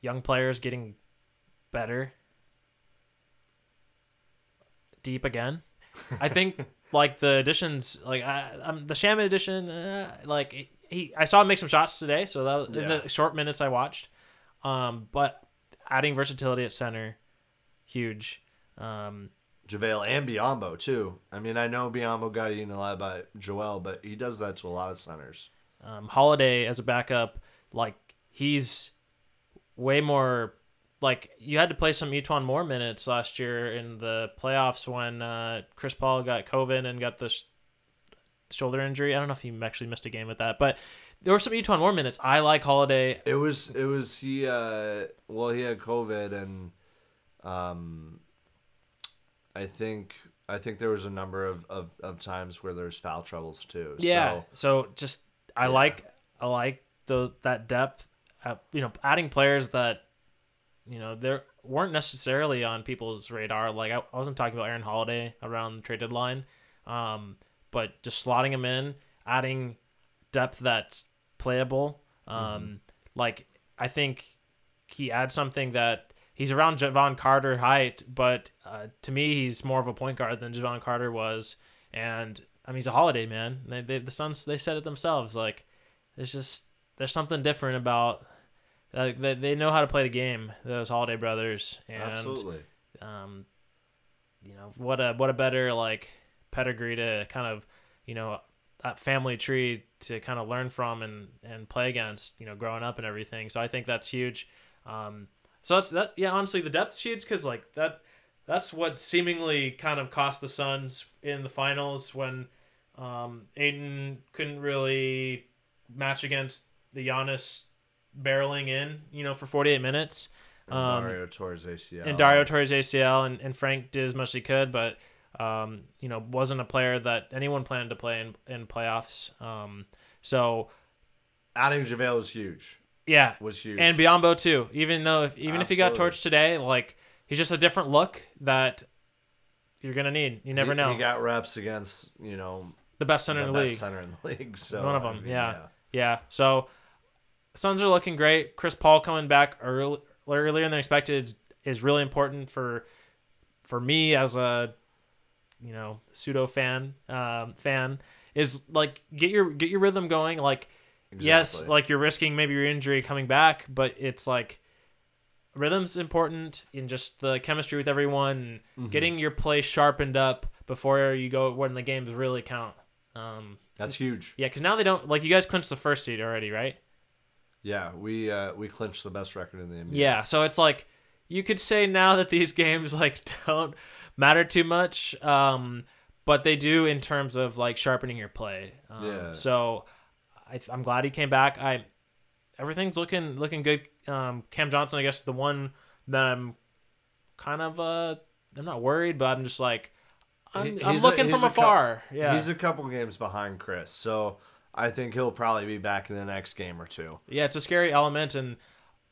Young players getting better. Deep again. I think <laughs> like the additions, like I, um, the Shamet edition, uh, like he, I saw him make some shots today, so that was in the short minutes I watched. Um, but adding versatility at center, huge. Um, JaVale and Biyombo too. I mean, I know Biyombo got eaten alive by Joel, but he does that to a lot of centers. um, Holiday as a backup, like he's way more like you had to play some E'Twaun Moore minutes last year in the playoffs when uh, Chris Paul got COVID and got the sh- shoulder injury. I don't know if he actually missed a game with that, but there were some E'Twaun Moore minutes. I like Holiday. It was it was he uh well he had COVID and um I think I think there was a number of, of, of times where there's foul troubles too. Yeah. So So just I like I like the that depth. Uh, you know, adding players that you know there weren't necessarily on people's radar. Like I, I wasn't talking about Aaron Holiday around the trade deadline, um, but just slotting him in, adding depth that's playable. Um, Like I think he adds something that he's around Jevon Carter height, but uh, to me he's more of a point guard than Jevon Carter was. And I mean he's a holiday man. They, they the Suns they said it themselves. Like there's just there's something different about like they, they know how to play the game. Those holiday brothers and absolutely. um, you know what a what a better like pedigree to kind of you know that family tree to kind of learn from and and play against you know growing up and everything. So I think that's huge. Um, so that's that. Yeah, honestly, the depth huge because like that that's what seemingly kind of cost the Suns in the finals when um, Ayton couldn't really match against the Giannis barreling in, you know, for 48 minutes. And Um, Dario Torres ACL. and Dario Torres ACL and, and Frank did as much as he could, but um, you know wasn't a player that anyone planned to play in, in playoffs. Um, so adding JaVale is huge. Yeah, Was huge. and Biyombo too. Even though if, even if he got Absolutely. torched today, like he's just a different look that you're gonna need. You never he, know. He got reps against you know the best center the in the best league. center in the league. So One of I them, mean, yeah. Yeah. So Suns are looking great. Chris Paul coming back early, earlier than expected is, is really important for for me as a you know pseudo fan um, fan is like get your get your rhythm going. Like yes, like you're risking maybe your injury coming back, but it's like rhythm's important in just the chemistry with everyone, and getting your play sharpened up before you go when the games really count. Um, That's huge. yeah, because now they don't like you guys clinched the first seed already, right? Yeah, we uh, we clinched the best record in the NBA. Yeah, so it's like you could say now that these <laughs> games like don't matter too much, um, but they do in terms of like sharpening your play. Um, Yeah. So I, I'm glad he came back. I everything's looking looking good. Um, Cam Johnson, I guess the one that I'm kind of uh I'm not worried, but I'm just like I'm, I'm a- looking from a cou- afar. yeah, He's a couple games behind Chris, so I think he'll probably be back in the next game or two. Yeah, it's a scary element, and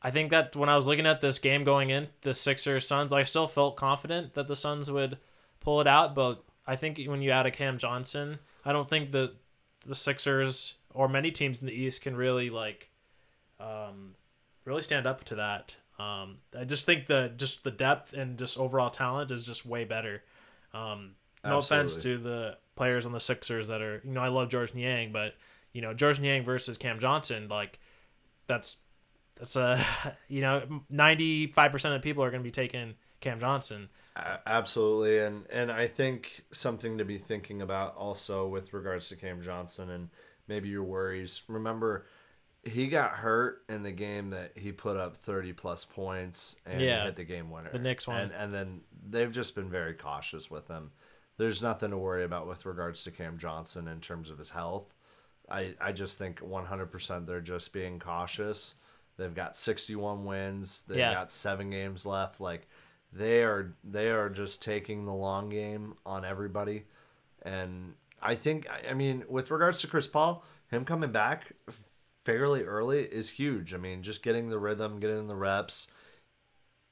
I think that when I was looking at this game going in, the Sixers Suns, I still felt confident that the Suns would pull it out. But I think when you add a Cam Johnson, I don't think that the Sixers or many teams in the East can really like, um, really stand up to that. Um, I just think the just the depth and just overall talent is just way better. Um, no offense to the players on the Sixers that are, you know, I love George Niang, but you know, George Niang versus Cam Johnson, like that's that's a <laughs> you know, ninety five percent of people are going to be taking Cam Johnson. Absolutely, and and I think something to be thinking about also with regards to Cam Johnson and maybe your worries. Remember, he got hurt in the game that he put up thirty plus points and Yeah. hit the game winner. The Knicks one. and and then they've just been very cautious with him. There's nothing to worry about with regards to Cam Johnson in terms of his health. I I just think 100% they're just being cautious. They've got 61 wins. They've Yeah. got seven games left. Like they are they are just taking the long game on everybody and i think I- mean with regards to chris paul him coming back fairly early is huge. I mean just getting the rhythm getting the reps.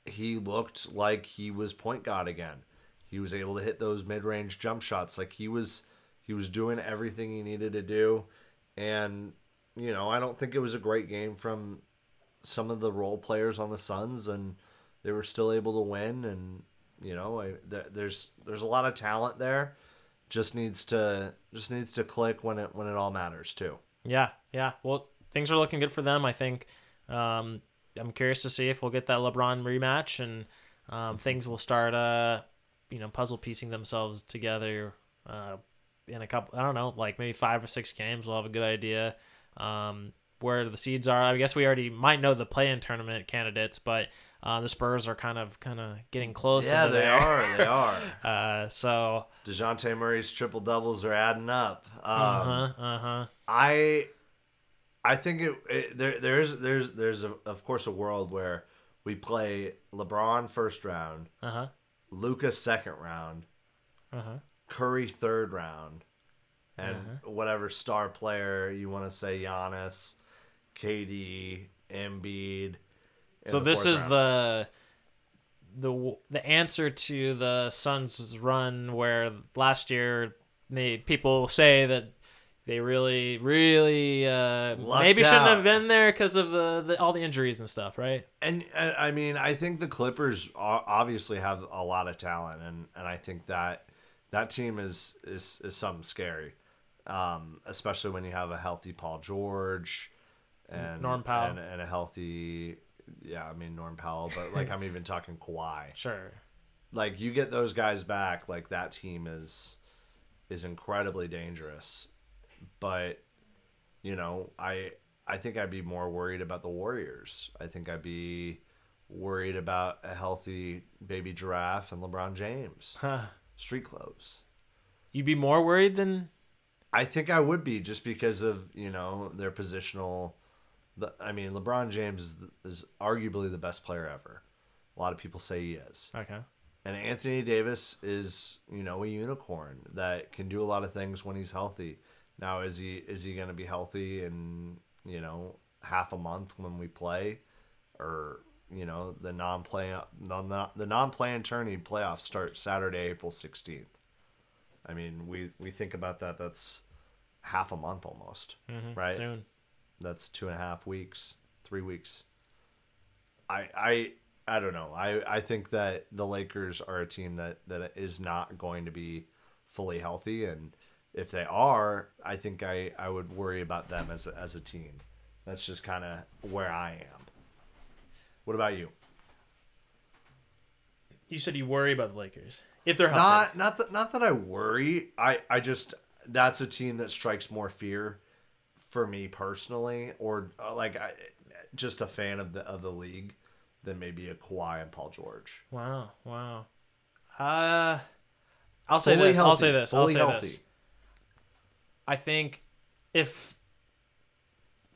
He looked like he was point guard again. He was able to hit those mid-range jump shots. Like he was he was doing everything he needed to do. And you know i don't think it was a great game from some of the role players on the suns and they were still able to win. And you know I, th- there's there's a lot of talent there just needs to just needs to click when it when it all matters too Yeah, yeah. Well, things are looking good for them. I think. Um, I'm curious to see if we'll get that LeBron rematch and um, things will start, uh, you know, puzzle piecing themselves together uh, in a couple. I don't know, like maybe five or six games. We'll have a good idea um, where the seeds are. I guess we already might know the play-in tournament candidates, but uh, the Spurs are kind of kind of getting close. yeah they there. are they <laughs> are Uh, so dejounte murray's triple doubles are adding up um, uh huh, uh huh. i i think it, it there there's there's there's a, of course a world where we play lebron first round Uh huh. Luka's second round Uh huh. Curry third round, and whatever star player you want to say, Giannis, KD, Embiid. So the this is round. the the the answer to the Suns' run where last year they people say that they really really uh, maybe shouldn't have been there because of the, the all the injuries and stuff, right? and, and I mean I think the Clippers obviously have a lot of talent, and, and I think that that team is is is something scary, um, especially when you have a healthy Paul George and Norm Powell. and, and a healthy. Yeah, I mean Norm Powell, but like I'm even <laughs> talking Kawhi. Sure. like you get those guys back like that team is is incredibly dangerous but you know i i think i'd be more worried about the warriors i think i'd be worried about a healthy baby giraffe and lebron james Huh. street clothes You'd be more worried than i think i would be just because of you know their positional The, I mean, LeBron James is, is arguably the best player ever. A lot of people say he is. Okay. And Anthony Davis is, you know, a unicorn that can do a lot of things when he's healthy. Now, is he is he going to be healthy in you know half a month when we play, or you know the non the non playing tourney playoffs start Saturday, April sixteenth. I mean, we we think about that. That's half a month almost, Mhm, right? Soon. That's two and a half weeks, three weeks. I I I don't know. I I think that the Lakers are a team that that is not going to be fully healthy, and if they are, I think I I would worry about them as a, as a team. That's just kind of where I am. What about you? You said you worry about the Lakers if they're healthy. Not not that not that I worry. I I just that's a team that strikes more fear for me personally, or uh, like I just a fan of the of the league than maybe a Kawhi and Paul George. Wow, wow. Uh I'll say Fully this. I'll say this. I'll say healthy. this. I think if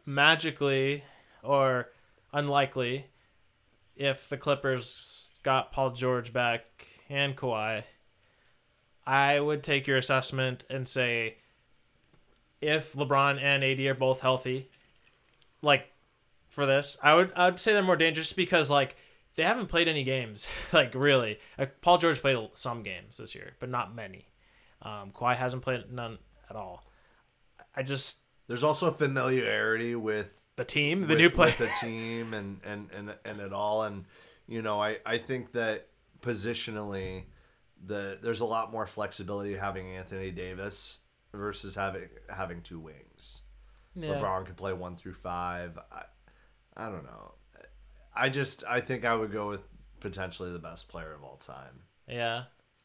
magically or unlikely if the Clippers got Paul George back and Kawhi, I would take your assessment and say if LeBron and AD are both healthy, like for this, I would I would say they're more dangerous because like they haven't played any games, <laughs> like really. Like, Paul George played some games this year, but not many. Um, Kawhi hasn't played none at all. I just There's also a familiarity with the team, the with, new player. the team and and and and it all and you know I I think that positionally the there's a lot more flexibility having Anthony Davis versus having having two wings. Yeah. LeBron could play one through five. I, I don't know. I just I think I would go with potentially the best player of all time. Yeah,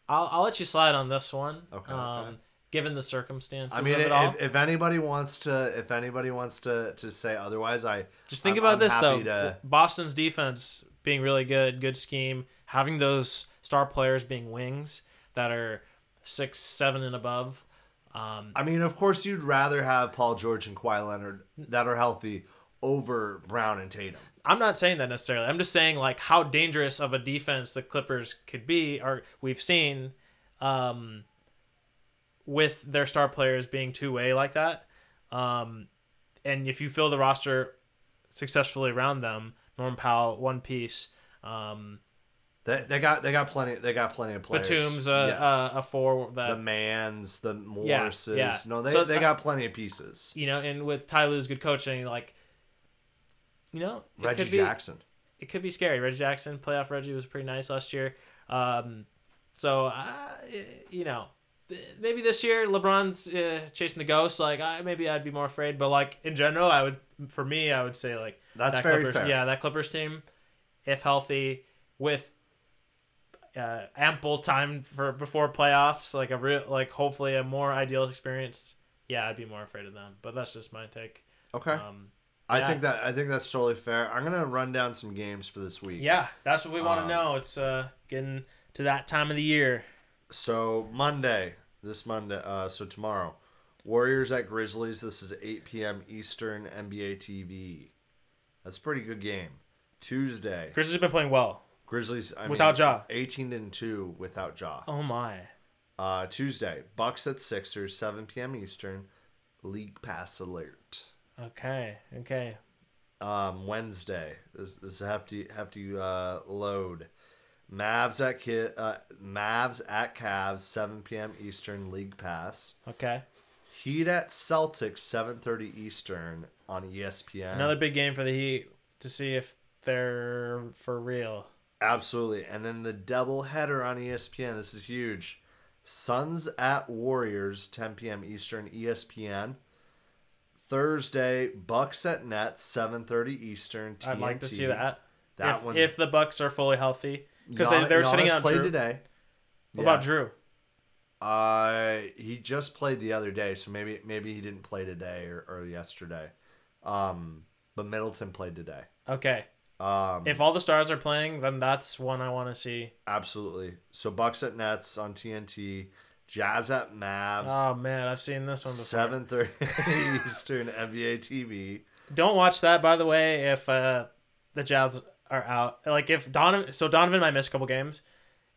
I'll I'll let you slide on this one. Okay, Um, okay. given the circumstances I mean, of it all, if, if anybody wants to, if anybody wants to to say otherwise, I just think I'm- about I'm this though. to- Boston's defense being really good, good scheme, having those star players being wings that are six, seven, and above. Um, I mean, of course, you'd rather have Paul George and Kawhi Leonard that are healthy over Brown and Tatum. I'm not saying that necessarily. I'm just saying like how dangerous of a defense the Clippers could be, or we've seen, um, with their star players being two way like that. Um, and if you fill the roster successfully around them, Norm Powell, one piece, um, They, they got they got plenty they got plenty of players. Batum's a, Yes. a, a four that the Mans, the Yeah, Morrises. yeah. No, they So they got plenty of pieces. you know, and with Ty Lue's good coaching, like, you know, it Reggie could be, Jackson. it could be scary. Reggie Jackson, playoff Reggie was pretty nice last year. Um, so uh, you know, maybe this year LeBron's uh, chasing the ghost. Like, I, maybe I'd be more afraid. But like in general, I would, for me, I would say like That's that very Clippers, fair. Yeah, that Clippers team, if healthy, with uh, ample time for before playoffs, like a real, like hopefully a more ideal experience. Yeah, I'd be more afraid of them. But that's just my take. Okay. Um, I yeah. think that I think that's totally fair. I'm gonna run down some games for this week. Yeah, that's what we want to Um, know. It's uh getting to that time of the year. So Monday, this Monday, uh, so tomorrow, Warriors at Grizzlies. This is 8 p.m. Eastern NBA TV. That's a pretty good game. Tuesday, Grizzlies have been playing well. Grizzlies I Without mean, Ja. 18 and two without Ja. Oh my. Uh, Tuesday, Bucks at Sixers, 7 p.m. Eastern. League Pass alert. Okay. Okay. Um, Wednesday, this, this is a hefty hefty uh, load. Mavs at Ki- uh, Mavs at Cavs, 7 p.m. Eastern. League Pass. Okay. Heat at Celtics, 7:30 Eastern on ESPN. Another big game for the Heat to see if they're for real. Absolutely. And then the double header on ESPN. This is huge. Suns at Warriors, 10 p.m. Eastern, ESPN. Thursday, Bucks at Nets, 7:30 Eastern. TNT. I'd like to see that. That if, one's if the Bucks are fully healthy, because they, they're sitting on played Jrue. today. What Yeah. about Jrue? Uh, he just played the other day, so maybe maybe he didn't play today or, or yesterday. Um, but Middleton played today. Okay. Um, If all the stars are playing, then that's one I want to see. Absolutely. So Bucks at Nets on TNT, Jazz at Mavs, Oh man, I've seen this one before. seven thirty <laughs> Eastern NBA TV. Don't watch that, by the way. If uh, the Jazz are out, like if Donovan, so Donovan might miss a couple games.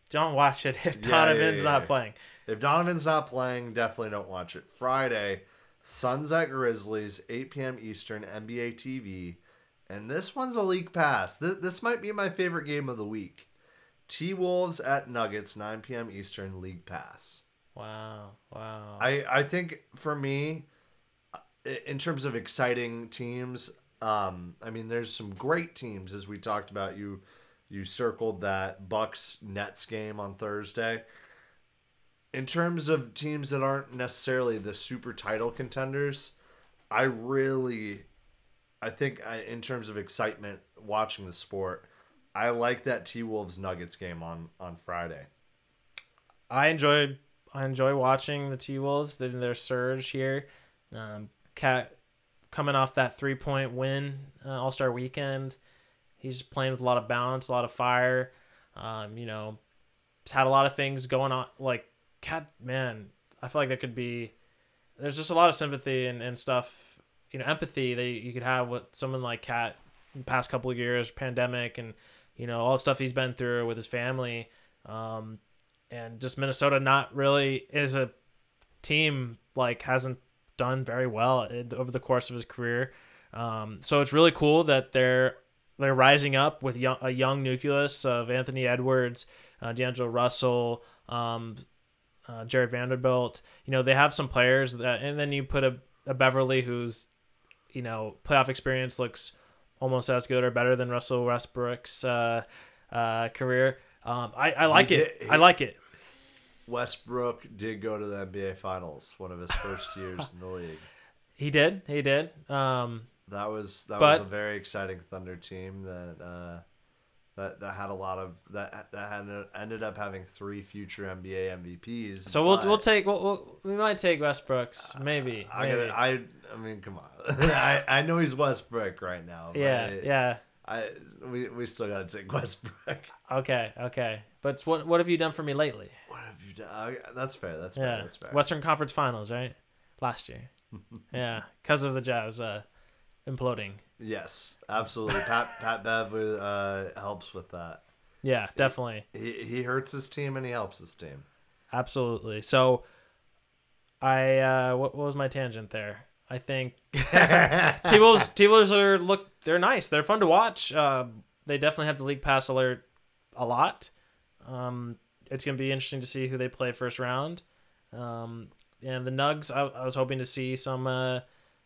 Don't watch it if Donovan's yeah, yeah, not yeah. playing. If Donovan's not playing, definitely don't watch it. Friday, Suns at Grizzlies, 8 p.m. Eastern, NBA TV. And this one's a league pass. This, this might be my favorite game of the week. T Wolves at Nuggets, 9 p.m. Eastern, league pass. Wow, wow. I, I think for me, in terms of exciting teams, um, I mean, there's some great teams as we talked about. You you circled that Bucks Nets game on Thursday. In terms of teams that aren't necessarily the super title contenders, I really, I think I, in terms of excitement watching the sport, I like that T Wolves Nuggets game on on Friday. I enjoyed I enjoy watching the T Wolves in their surge here. Um, KAT coming off that three point win uh, All Star Weekend, he's playing with a lot of balance, a lot of fire. Um, you know, had a lot of things going on. Like KAT, man, I feel like there could be there's just a lot of sympathy and, and stuff. You know, empathy that you could have with someone like KAT past couple of years, pandemic, and you know all the stuff he's been through with his family. Um, and just Minnesota not really is a team like hasn't done very well in- over the course of his career. Um, so it's really cool that they're they're rising up with young, a young nucleus of Anthony Edwards, uh, D'Angelo Russell, um, uh, Jarred Vanderbilt. You know they have some players that, and then you put a, a Beverley who's you know playoff experience looks almost as good or better than Russell Westbrook's uh, uh, career. Um, I, I like He it. did- I like it. Westbrook did go to the NBA Finals, one of his first <laughs> years in the league. He did. He did. Um, That was that But- was a very exciting Thunder team that uh, that that had a lot of that that had ended up having three future NBA MVPs. so we'll we'll take we'll, we'll, we might take Westbrooks maybe. I maybe. gotta, I I mean, come on. <laughs> I I know he's Westbrook right now. but yeah, yeah. I we we still gotta take Westbrook. <laughs> Okay, okay. But what what have you done for me lately? What have you done? I- That's fair. That's fair. That's fair. Western Conference Finals, right? Last year. <laughs> yeah, because of the Jazz uh, imploding. yes, absolutely. Pat Pat Bev uh, helps with that. Yeah, definitely. He he hurts his team and he helps his team. Absolutely. So, I uh, what, what was my tangent there? I think <laughs> T Wolves T Wolves are look they're nice. They're fun to watch. Uh, they definitely have the league pass alert a lot. Um, it's gonna be interesting to see who they play first round. Um, and the Nugs, I, I was hoping to see some uh,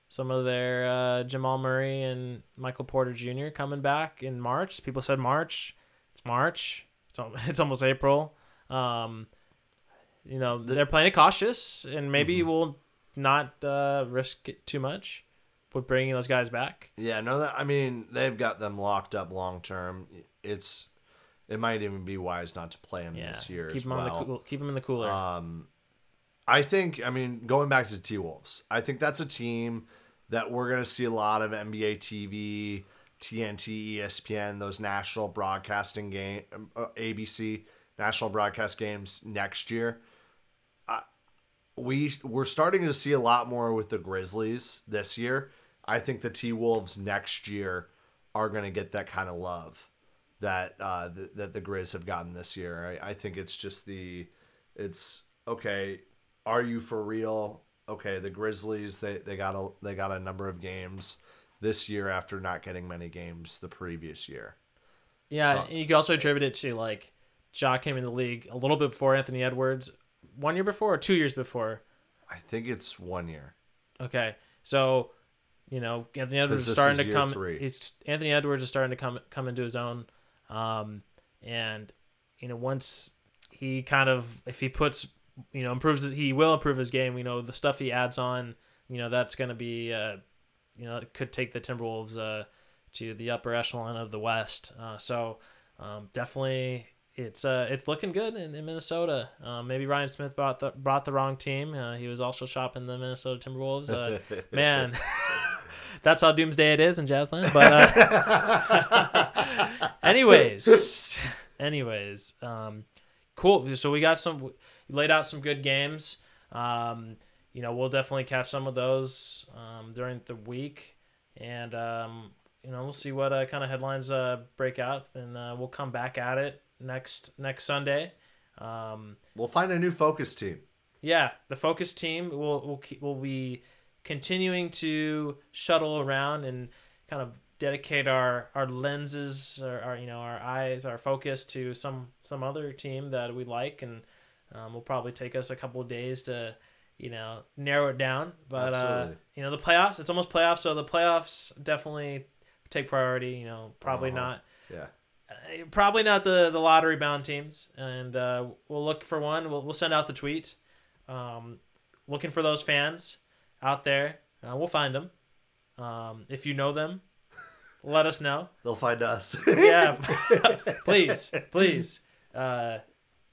some of their uh, Jamal Murray and Michael Porter Jr. coming back in March. People said March. It's March. It's, al- <laughs> it's almost April. Um, you know they're playing it cautious, and maybe we'll not uh, risk it too much with bringing those guys back. Yeah, no, that I mean they've got them locked up long term. It's it might even be wise not to play them Yeah, this year keep as them on well. the cool, keep them in the cooler. Um, I think I mean going back to the T Wolves, I think that's a team that we're gonna see a lot of NBA TV, TNT, ESPN, those national broadcasting game, uh, ABC national broadcast games next year. We we're starting to see a lot more with the Grizzlies this year. I think the T Wolves next year are going to get that kind of love that uh, th- that the Grizz have gotten this year. I, I think it's just the it's okay. Are you for real? Okay, the Grizzlies they, they got a they got a number of games this year after not getting many games the previous year. yeah, so- and you can also attribute it to like Ja came in the league a little bit before Anthony Edwards, one year before or two years before. I think it's one year. Okay, so you know Anthony Edwards is starting is to come. three. He's Anthony Edwards is starting to come come into his own, um, and you know once he kind of if he puts you know improves his- he will improve his game. You know the stuff he adds on. You know that's going to be uh, you know it could take the Timberwolves uh, to the upper echelon of the West. Uh, so um, definitely. It's uh, it's looking good in, in Minnesota. Um, maybe Ryan Smith brought the brought the wrong team. Uh, he was also shopping the Minnesota Timberwolves. Uh, <laughs> man, <laughs> that's how doomsday it is in Jazzland. But uh, <laughs> anyways, anyways, um, cool. So we got some. We laid out some good games. Um, you know, we'll definitely catch some of those um, during the week. and um, you know we'll see what uh, kind of headlines uh, break out, and uh, we'll come back at it next next Sunday. Um, We'll find a new focus team. yeah, the focus team will will keep, will be continuing to shuttle around and kind of dedicate our our lenses or our you know our eyes our focus to some some other team that we like and um, will probably take us a couple of days to you know narrow it down. But uh, you know the playoffs it's almost playoffs so the playoffs definitely take priority you know probably Uh-huh. not Yeah. uh, probably not the the lottery bound teams. And uh, we'll look for one. We'll, we'll send out the tweet. Um, looking for those fans out there uh, we'll find them. Um, if you know them <laughs> let us know. They'll find us. yeah. <laughs> <laughs> Please please. Uh,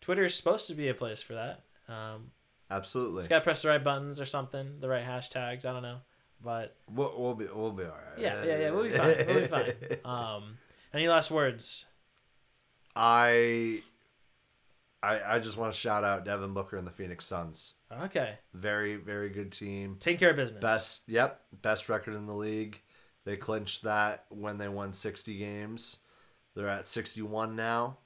twitter is supposed to be a place for that um, Absolutely. it's got to press the right buttons or something the right hashtags i don't know but We'll, we'll be we'll be all right. yeah yeah yeah we'll be fine we'll be fine <laughs> um, any last words I I I just want to shout out Devin Booker and the Phoenix Suns. okay Very very good team. take care of business Best yep, best record in the league. They clinched that when they won 60 games. They're at 61 now.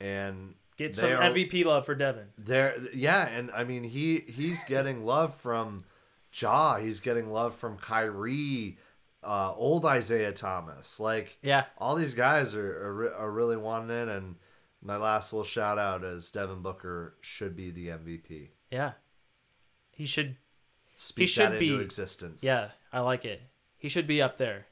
And Get some are- MVP love for Devin. There, yeah, and I mean he he's getting love from Ja. He's getting love from Kyrie, uh, old Isaiah Thomas. Like Yeah. all these guys are are, are really wanting it. And my last little shout out is Devin Booker should be the MVP. Yeah. He should Speak should that into be. existence. yeah, I like it. He should be up there.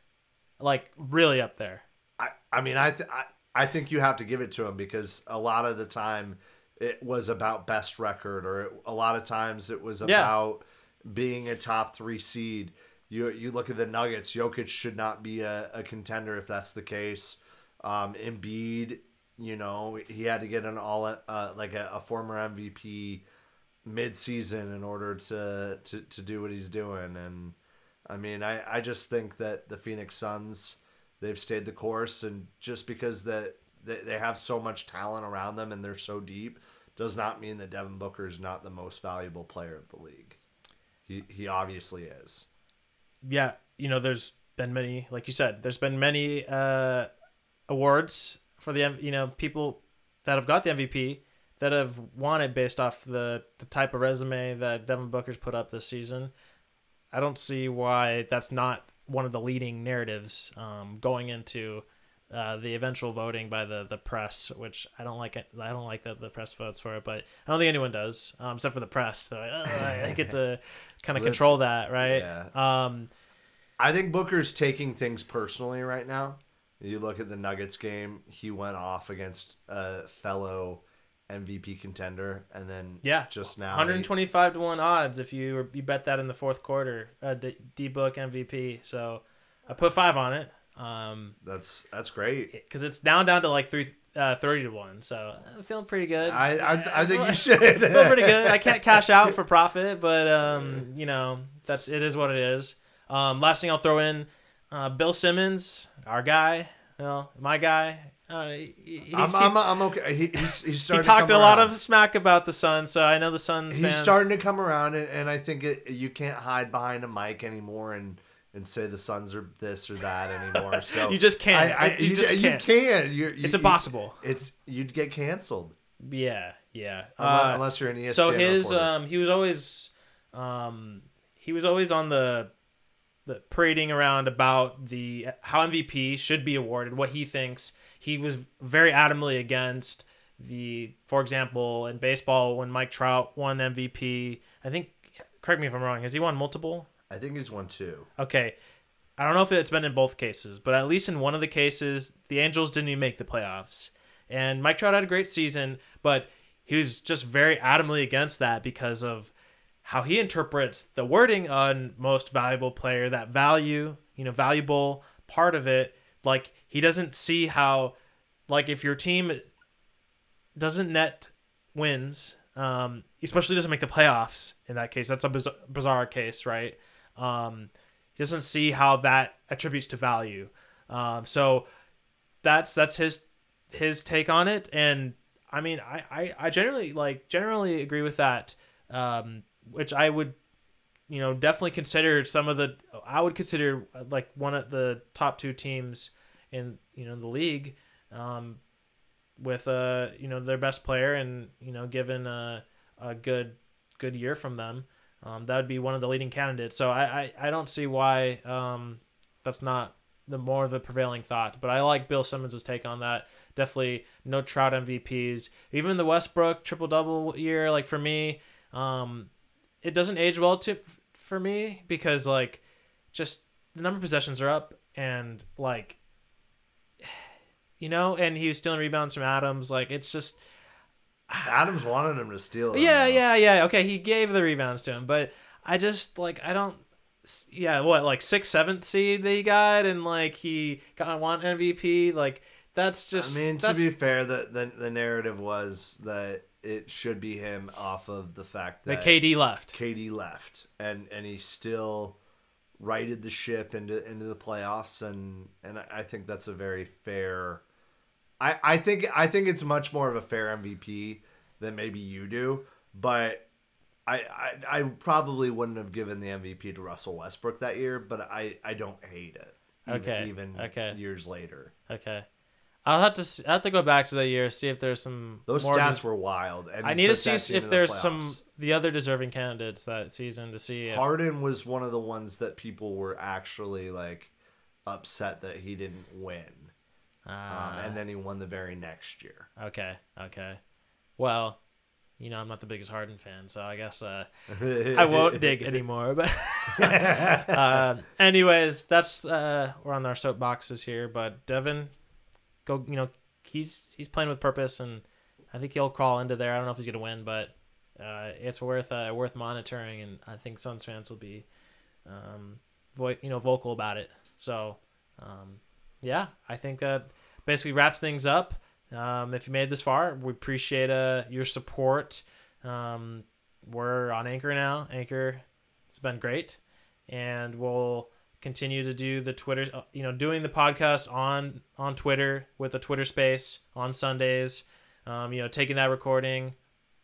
Like really up there. I I mean I th- I I think you have to give it to him because a lot of the time it was about best record or it, a lot of times it was Yeah. about being a top three seed. You you look at the Nuggets. Jokic should not be a, a contender if that's the case. Um, Embiid, you know, he had to get an all uh, like a, a former MVP mid-season in order to, to to do what he's doing and I mean I I just think that the Phoenix Suns they've stayed the course and just because that they, they have so much talent around them and they're so deep does not mean that Devin Booker is not the most valuable player of the league. He he obviously is. Yeah, you know, there's been many, like you said, there's been many uh, awards for the you know people that have got the MVP that have won it based off the the type of resume that Devin Booker's put up this season. I don't see why that's not one of the leading narratives um, going into uh, the eventual voting by the, the press, which I don't like. It. I don't like that the press votes for it, but I don't think anyone does, um, except for the press. So I, I get to <laughs> kind of control that, right? Yeah. Um, I think Booker's taking things personally right now. You look at the Nuggets game, he went off against a fellow MVP contender and then Yeah, just now 125 to one odds if you you bet that in the fourth quarter. Uh, D, D book MVP. So I put five on it. Um, that's that's great. because it's down down to like three uh, 30 to one. So I'm feeling pretty good. I I, I think you should. <laughs> feel pretty good. I can't cash out for profit, but um, you know that's it is what it is. Um, last thing I'll throw in, uh, Bill Simmons, our guy, well, my guy. Uh, he, he's, I'm, I'm, I'm okay. He, he's, he's he talked a come lot of smack about the Suns, so I know the Suns He's fans. starting to come around, and, and I think it, you can't hide behind a mic anymore and and say the Suns are this or that anymore. <laughs> So You just can't. I, I, You you, just can't. can't. You're, you, It's impossible. You, it's you'd get canceled Yeah, yeah. unless, Uh, unless you're an ESPN. so his reporter. um he was always um he was always on the the parading around about the how MVP should be awarded, what he thinks. He was very adamantly against the for example in baseball when Mike Trout won MVP. I think correct me if I'm wrong. Has he won multiple? I think he's won two. Okay. I don't know if it's been in both cases, but at least in one of the cases, the Angels didn't even make the playoffs. And Mike Trout had a great season, but he was just very adamantly against that because of how he interprets the wording on most valuable player, that value, you know, valuable part of it. Like he doesn't see how, like if your team doesn't net wins, um, especially doesn't make the playoffs in that case. That's a biz- bizarre case, right? Um, he doesn't see how that attributes to value. Um, so that's that's his his take on it, and I mean, I I, I generally like generally agree with that. Um, which I would you know, definitely consider some of the. I would consider like one of the top two teams in you know the league, um, with uh you know their best player and you know given a a good good year from them, um, that would be one of the leading candidates. So I I, I don't see why um that's not the more of the prevailing thought. But I like Bill Simmons' take on that. Definitely no Trout MVPs. Even the Westbrook triple double year, like for me, um, it doesn't age well to for me because like just the number of possessions are up and like you know, and he was stealing rebounds from Adams. Like it's just Adams wanted him to steal. It, yeah, yeah, yeah. Okay, he gave the rebounds to him, but I just like I don't. Yeah, what like sixth, seventh seed they got, and like he got one MVP. Like that's just. I mean, to be fair, the, the the narrative was that it should be him off of the fact that that KD left. KD left, and and he still righted the ship into into the playoffs, and and I think that's a very fair. I I think I think it's much more of a fair MVP than maybe you do, but. I, I, I probably wouldn't have given the MVP to Russell Westbrook that year, but I, I don't hate it. Even, Okay, Even okay. years later, Okay, I'll have to I have to go back to that year see if there's some those stats des- were wild. And I need to see that s- team if to the there's some the other deserving candidates that season to see. If, Harden was one of the ones that people were actually like upset that he didn't win, um, Ah, and then he won the very next year. okay, okay. Well, you know I'm not the biggest Harden fan, so I guess uh, I won't <laughs> dig anymore. But uh, <laughs> <laughs> anyways, that's uh, we're on our soapboxes here. But Devin, go. You know he's he's playing with purpose, and I think he'll crawl into there. I don't know if he's gonna win, but uh, it's worth uh, worth monitoring, and I think Suns fans will be, um, vo- you know, vocal about it. So, um, yeah, I think that basically wraps things up. Um, if you made this far, we appreciate uh, your support. Um, we're on Anchor now. Anchor, it's been great, and we'll continue to do the Twitter. uh, You know, doing the podcast on on Twitter with the Twitter Space on Sundays. Um, you know, taking that recording,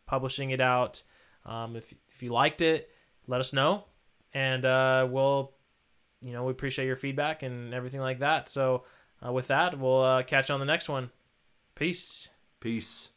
publishing it out. Um, if if you liked it, let us know, and uh, we'll, you know, we appreciate your feedback and everything like that. So, with that, we'll uh, catch you on the next one. Peace. Peace.